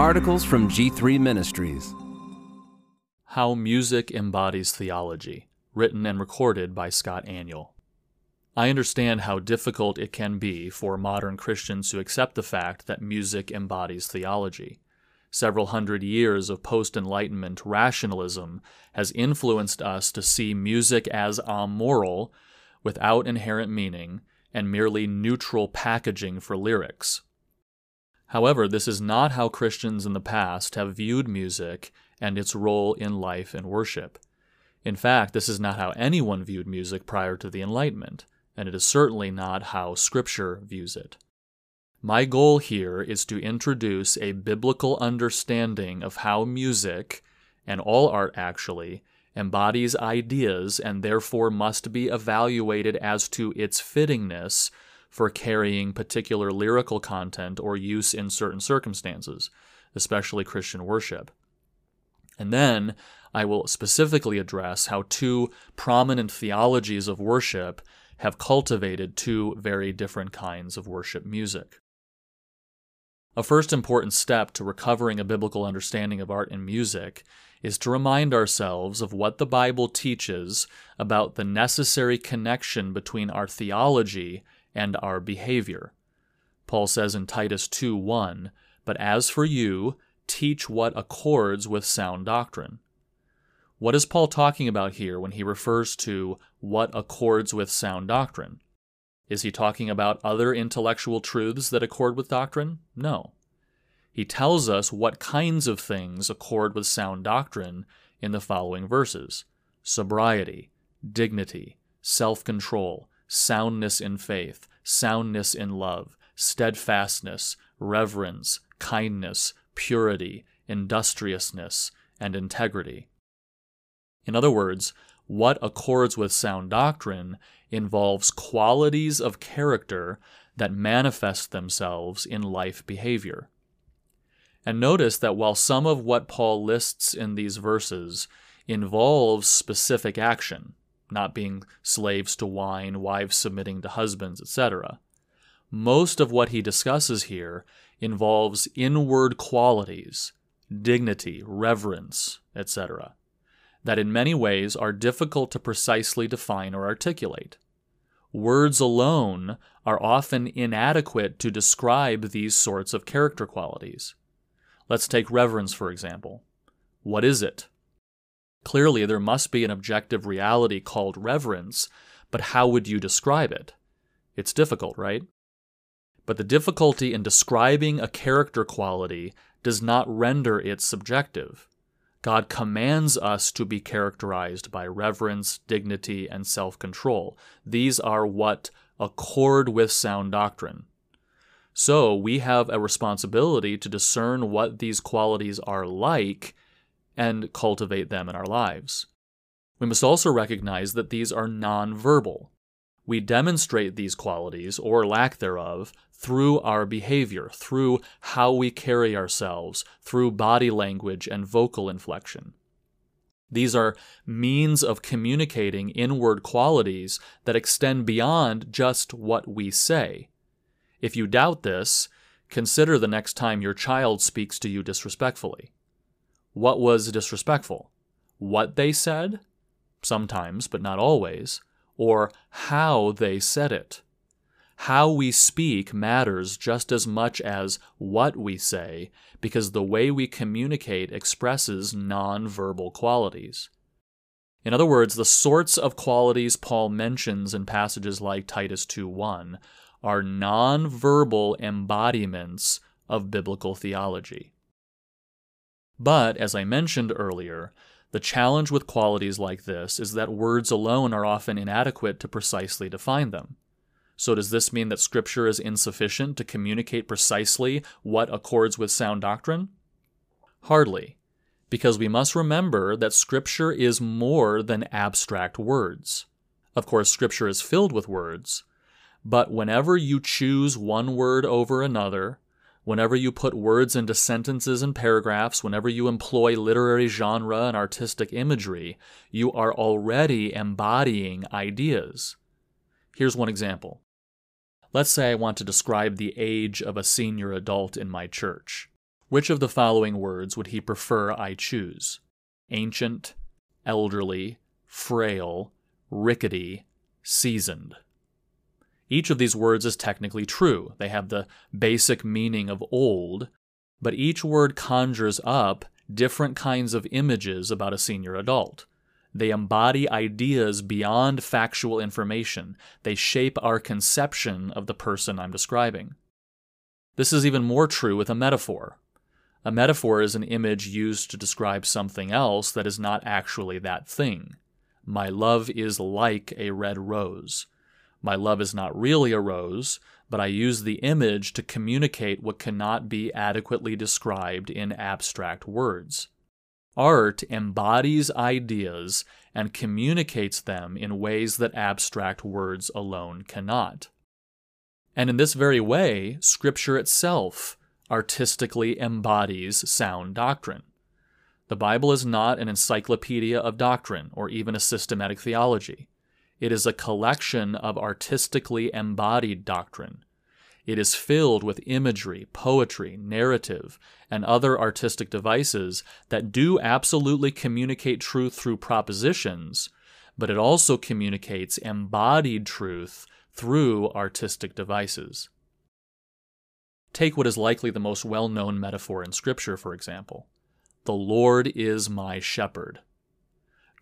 Articles from G3 Ministries. How Music Embodies Theology, written and recorded by Scott Aniol. I understand how difficult it can be for modern Christians to accept the fact that music embodies theology. Several hundred years of post Enlightenment rationalism has influenced us to see music as amoral, without inherent meaning, and merely neutral packaging for lyrics. However, this is not how Christians in the past have viewed music and its role in life and worship. In fact, this is not how anyone viewed music prior to the Enlightenment, and it is certainly not how Scripture views it. My goal here is to introduce a biblical understanding of how music, and all art actually, embodies ideas and therefore must be evaluated as to its fittingness for carrying particular lyrical content or use in certain circumstances, especially Christian worship. And then I will specifically address how two prominent theologies of worship have cultivated two very different kinds of worship music. A first important step to recovering a biblical understanding of art and music is to remind ourselves of what the Bible teaches about the necessary connection between our theology and our behavior. Paul says in Titus 2 1, But as for you, teach what accords with sound doctrine. What is Paul talking about here when he refers to what accords with sound doctrine? Is he talking about other intellectual truths that accord with doctrine? No. He tells us what kinds of things accord with sound doctrine in the following verses sobriety, dignity, self control, soundness in faith, soundness in love, steadfastness, reverence, kindness, purity, industriousness, and integrity. In other words, what accords with sound doctrine involves qualities of character that manifest themselves in life behavior. And notice that while some of what Paul lists in these verses involves specific action, not being slaves to wine, wives submitting to husbands, etc. Most of what he discusses here involves inward qualities, dignity, reverence, etc., that in many ways are difficult to precisely define or articulate. Words alone are often inadequate to describe these sorts of character qualities. Let's take reverence, for example. What is it? Clearly, there must be an objective reality called reverence, but how would you describe it? It's difficult, right? But the difficulty in describing a character quality does not render it subjective. God commands us to be characterized by reverence, dignity, and self control. These are what accord with sound doctrine. So we have a responsibility to discern what these qualities are like and cultivate them in our lives. We must also recognize that these are nonverbal. We demonstrate these qualities, or lack thereof, through our behavior, through how we carry ourselves, through body language and vocal inflection. These are means of communicating inward qualities that extend beyond just what we say. If you doubt this, consider the next time your child speaks to you disrespectfully. What was disrespectful? What they said? Sometimes, but not always. Or how they said it. How we speak matters just as much as what we say, because the way we communicate expresses non-verbal qualities. In other words, the sorts of qualities Paul mentions in passages like Titus 2:1 are non-verbal embodiments of biblical theology. But, as I mentioned earlier, the challenge with qualities like this is that words alone are often inadequate to precisely define them. So, does this mean that Scripture is insufficient to communicate precisely what accords with sound doctrine? Hardly, because we must remember that Scripture is more than abstract words. Of course, Scripture is filled with words, but whenever you choose one word over another, Whenever you put words into sentences and paragraphs, whenever you employ literary genre and artistic imagery, you are already embodying ideas. Here's one example. Let's say I want to describe the age of a senior adult in my church. Which of the following words would he prefer I choose? Ancient, elderly, frail, rickety, seasoned. Each of these words is technically true. They have the basic meaning of old, but each word conjures up different kinds of images about a senior adult. They embody ideas beyond factual information. They shape our conception of the person I'm describing. This is even more true with a metaphor. A metaphor is an image used to describe something else that is not actually that thing. My love is like a red rose. My love is not really a rose, but I use the image to communicate what cannot be adequately described in abstract words. Art embodies ideas and communicates them in ways that abstract words alone cannot. And in this very way, Scripture itself artistically embodies sound doctrine. The Bible is not an encyclopedia of doctrine or even a systematic theology. It is a collection of artistically embodied doctrine. It is filled with imagery, poetry, narrative, and other artistic devices that do absolutely communicate truth through propositions, but it also communicates embodied truth through artistic devices. Take what is likely the most well known metaphor in Scripture, for example The Lord is my shepherd.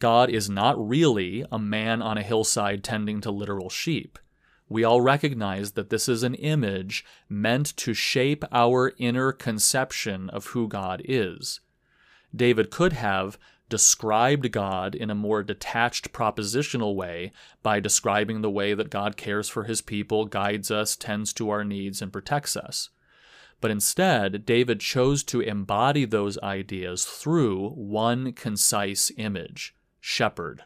God is not really a man on a hillside tending to literal sheep. We all recognize that this is an image meant to shape our inner conception of who God is. David could have described God in a more detached propositional way by describing the way that God cares for his people, guides us, tends to our needs, and protects us. But instead, David chose to embody those ideas through one concise image shepherd.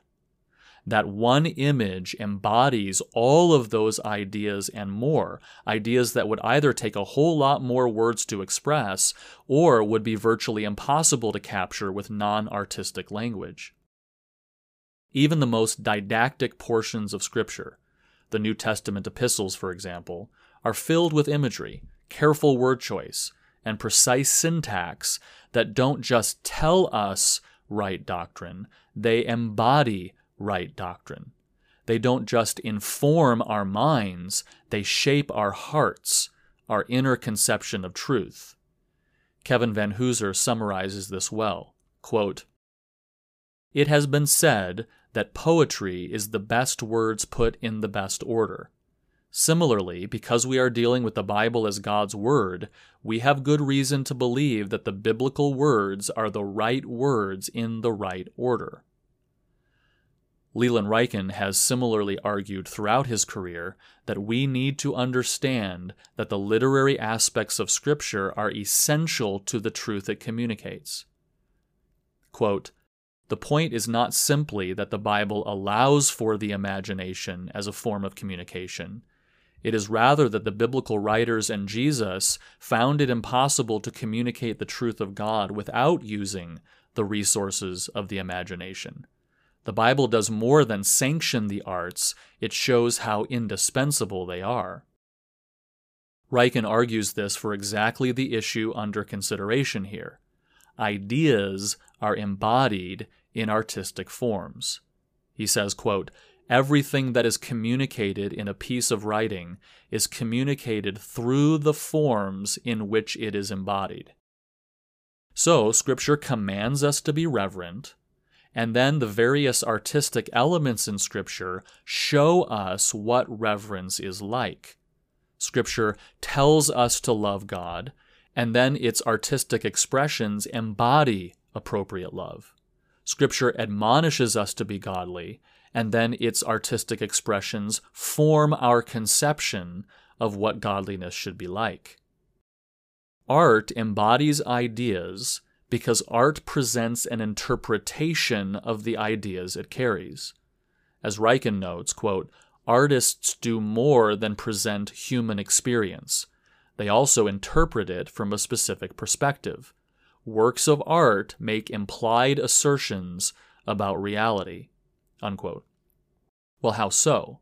That one image embodies all of those ideas and more, ideas that would either take a whole lot more words to express or would be virtually impossible to capture with non artistic language. Even the most didactic portions of Scripture, the New Testament epistles, for example, are filled with imagery, careful word choice, and precise syntax that don't just tell us right doctrine, they embody right doctrine. They don't just inform our minds, they shape our hearts, our inner conception of truth. Kevin Vanhoozer summarizes this well. Quote, it has been said that poetry is the best words put in the best order. Similarly, because we are dealing with the Bible as God's Word, we have good reason to believe that the biblical words are the right words in the right order. Leland Ryken has similarly argued throughout his career that we need to understand that the literary aspects of Scripture are essential to the truth it communicates. Quote, the point is not simply that the Bible allows for the imagination as a form of communication. It is rather that the biblical writers and Jesus found it impossible to communicate the truth of God without using the resources of the imagination. The Bible does more than sanction the arts, it shows how indispensable they are. Ryken argues this for exactly the issue under consideration here. Ideas are embodied in artistic forms. He says, quote, Everything that is communicated in a piece of writing is communicated through the forms in which it is embodied. So, Scripture commands us to be reverent, and then the various artistic elements in Scripture show us what reverence is like. Scripture tells us to love God, and then its artistic expressions embody appropriate love. Scripture admonishes us to be godly, and then its artistic expressions form our conception of what godliness should be like. Art embodies ideas because art presents an interpretation of the ideas it carries. As Ryken notes, quote, artists do more than present human experience. They also interpret it from a specific perspective. Works of art make implied assertions about reality. Unquote. Well, how so?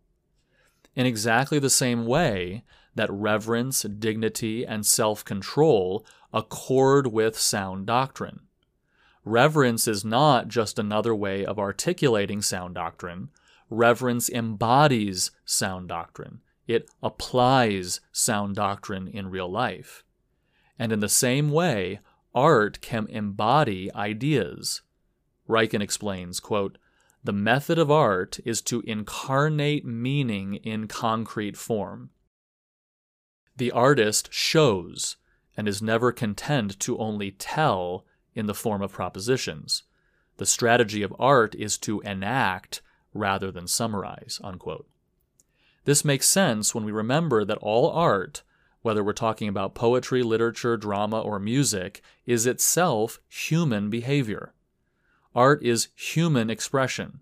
In exactly the same way that reverence, dignity, and self control accord with sound doctrine. Reverence is not just another way of articulating sound doctrine. Reverence embodies sound doctrine. It applies sound doctrine in real life. And in the same way, art can embody ideas. Ryken explains, quote, the method of art is to incarnate meaning in concrete form. The artist shows and is never content to only tell in the form of propositions. The strategy of art is to enact rather than summarize. Unquote. This makes sense when we remember that all art, whether we're talking about poetry, literature, drama, or music, is itself human behavior. Art is human expression.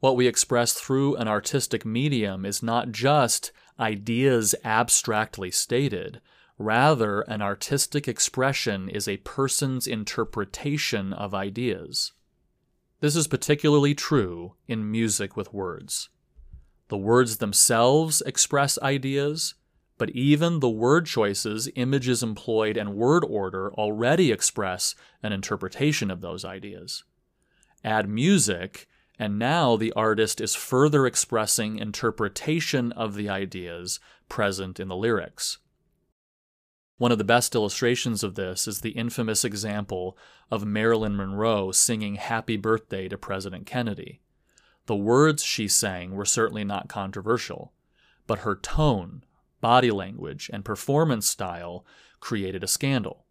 What we express through an artistic medium is not just ideas abstractly stated. Rather, an artistic expression is a person's interpretation of ideas. This is particularly true in music with words. The words themselves express ideas, but even the word choices, images employed, and word order already express an interpretation of those ideas. Add music, and now the artist is further expressing interpretation of the ideas present in the lyrics. One of the best illustrations of this is the infamous example of Marilyn Monroe singing Happy Birthday to President Kennedy. The words she sang were certainly not controversial, but her tone, body language, and performance style created a scandal.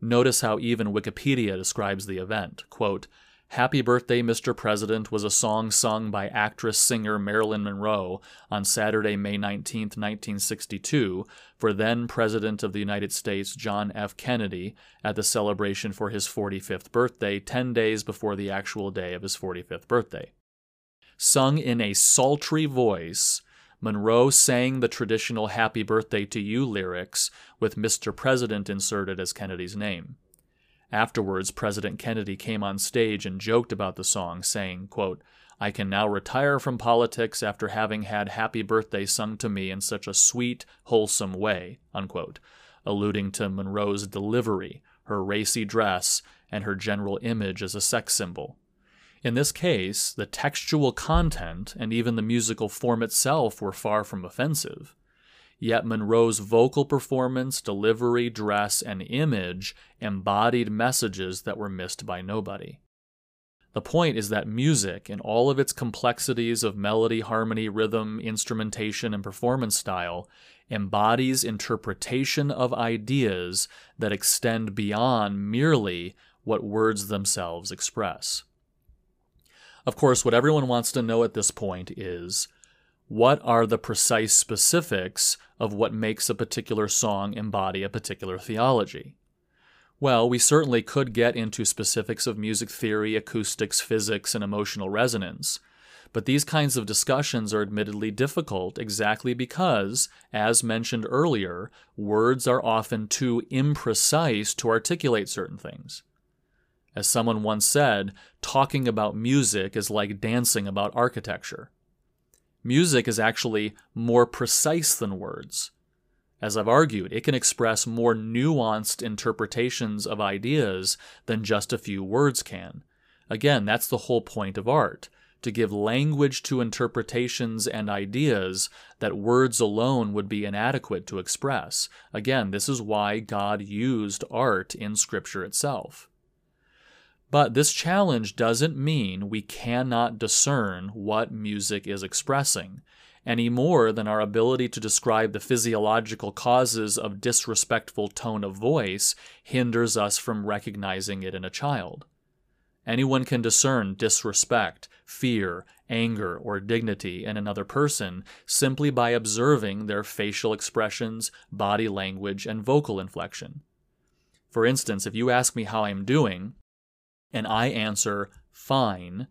Notice how even Wikipedia describes the event. Quote, Happy Birthday, Mr. President was a song sung by actress singer Marilyn Monroe on Saturday, May 19, 1962, for then President of the United States John F. Kennedy at the celebration for his 45th birthday, 10 days before the actual day of his 45th birthday. Sung in a sultry voice, Monroe sang the traditional Happy Birthday to You lyrics with Mr. President inserted as Kennedy's name. Afterwards, President Kennedy came on stage and joked about the song, saying, quote, I can now retire from politics after having had Happy Birthday sung to me in such a sweet, wholesome way, unquote, alluding to Monroe's delivery, her racy dress, and her general image as a sex symbol. In this case, the textual content and even the musical form itself were far from offensive. Yet Monroe's vocal performance, delivery, dress, and image embodied messages that were missed by nobody. The point is that music, in all of its complexities of melody, harmony, rhythm, instrumentation, and performance style, embodies interpretation of ideas that extend beyond merely what words themselves express. Of course, what everyone wants to know at this point is what are the precise specifics of what makes a particular song embody a particular theology? Well, we certainly could get into specifics of music theory, acoustics, physics, and emotional resonance. But these kinds of discussions are admittedly difficult exactly because, as mentioned earlier, words are often too imprecise to articulate certain things. As someone once said, talking about music is like dancing about architecture. Music is actually more precise than words. As I've argued, it can express more nuanced interpretations of ideas than just a few words can. Again, that's the whole point of art to give language to interpretations and ideas that words alone would be inadequate to express. Again, this is why God used art in Scripture itself. But this challenge doesn't mean we cannot discern what music is expressing, any more than our ability to describe the physiological causes of disrespectful tone of voice hinders us from recognizing it in a child. Anyone can discern disrespect, fear, anger, or dignity in another person simply by observing their facial expressions, body language, and vocal inflection. For instance, if you ask me how I'm doing, and I answer fine,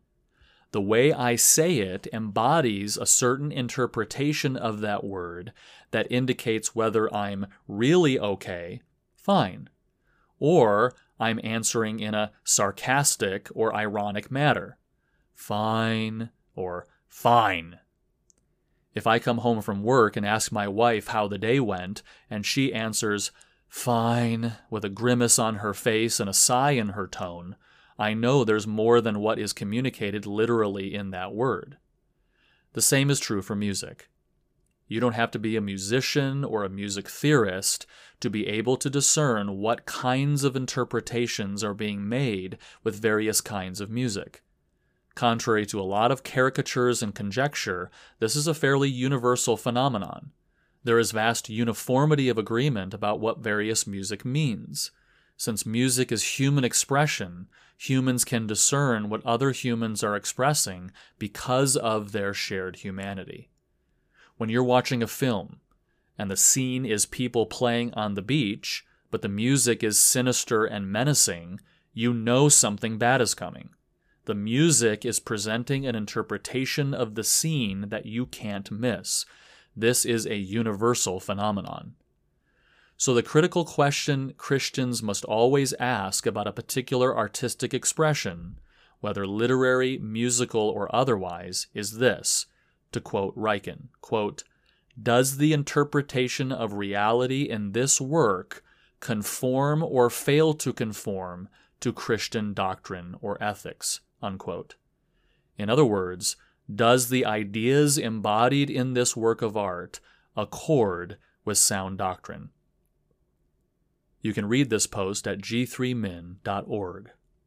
the way I say it embodies a certain interpretation of that word that indicates whether I'm really okay, fine, or I'm answering in a sarcastic or ironic manner, fine or fine. If I come home from work and ask my wife how the day went, and she answers, Fine, with a grimace on her face and a sigh in her tone, I know there's more than what is communicated literally in that word. The same is true for music. You don't have to be a musician or a music theorist to be able to discern what kinds of interpretations are being made with various kinds of music. Contrary to a lot of caricatures and conjecture, this is a fairly universal phenomenon. There is vast uniformity of agreement about what various music means. Since music is human expression, humans can discern what other humans are expressing because of their shared humanity. When you're watching a film and the scene is people playing on the beach, but the music is sinister and menacing, you know something bad is coming. The music is presenting an interpretation of the scene that you can't miss. This is a universal phenomenon. So, the critical question Christians must always ask about a particular artistic expression, whether literary, musical, or otherwise, is this to quote Ryken, quote, Does the interpretation of reality in this work conform or fail to conform to Christian doctrine or ethics? Unquote. In other words, does the ideas embodied in this work of art accord with sound doctrine? You can read this post at g3min.org.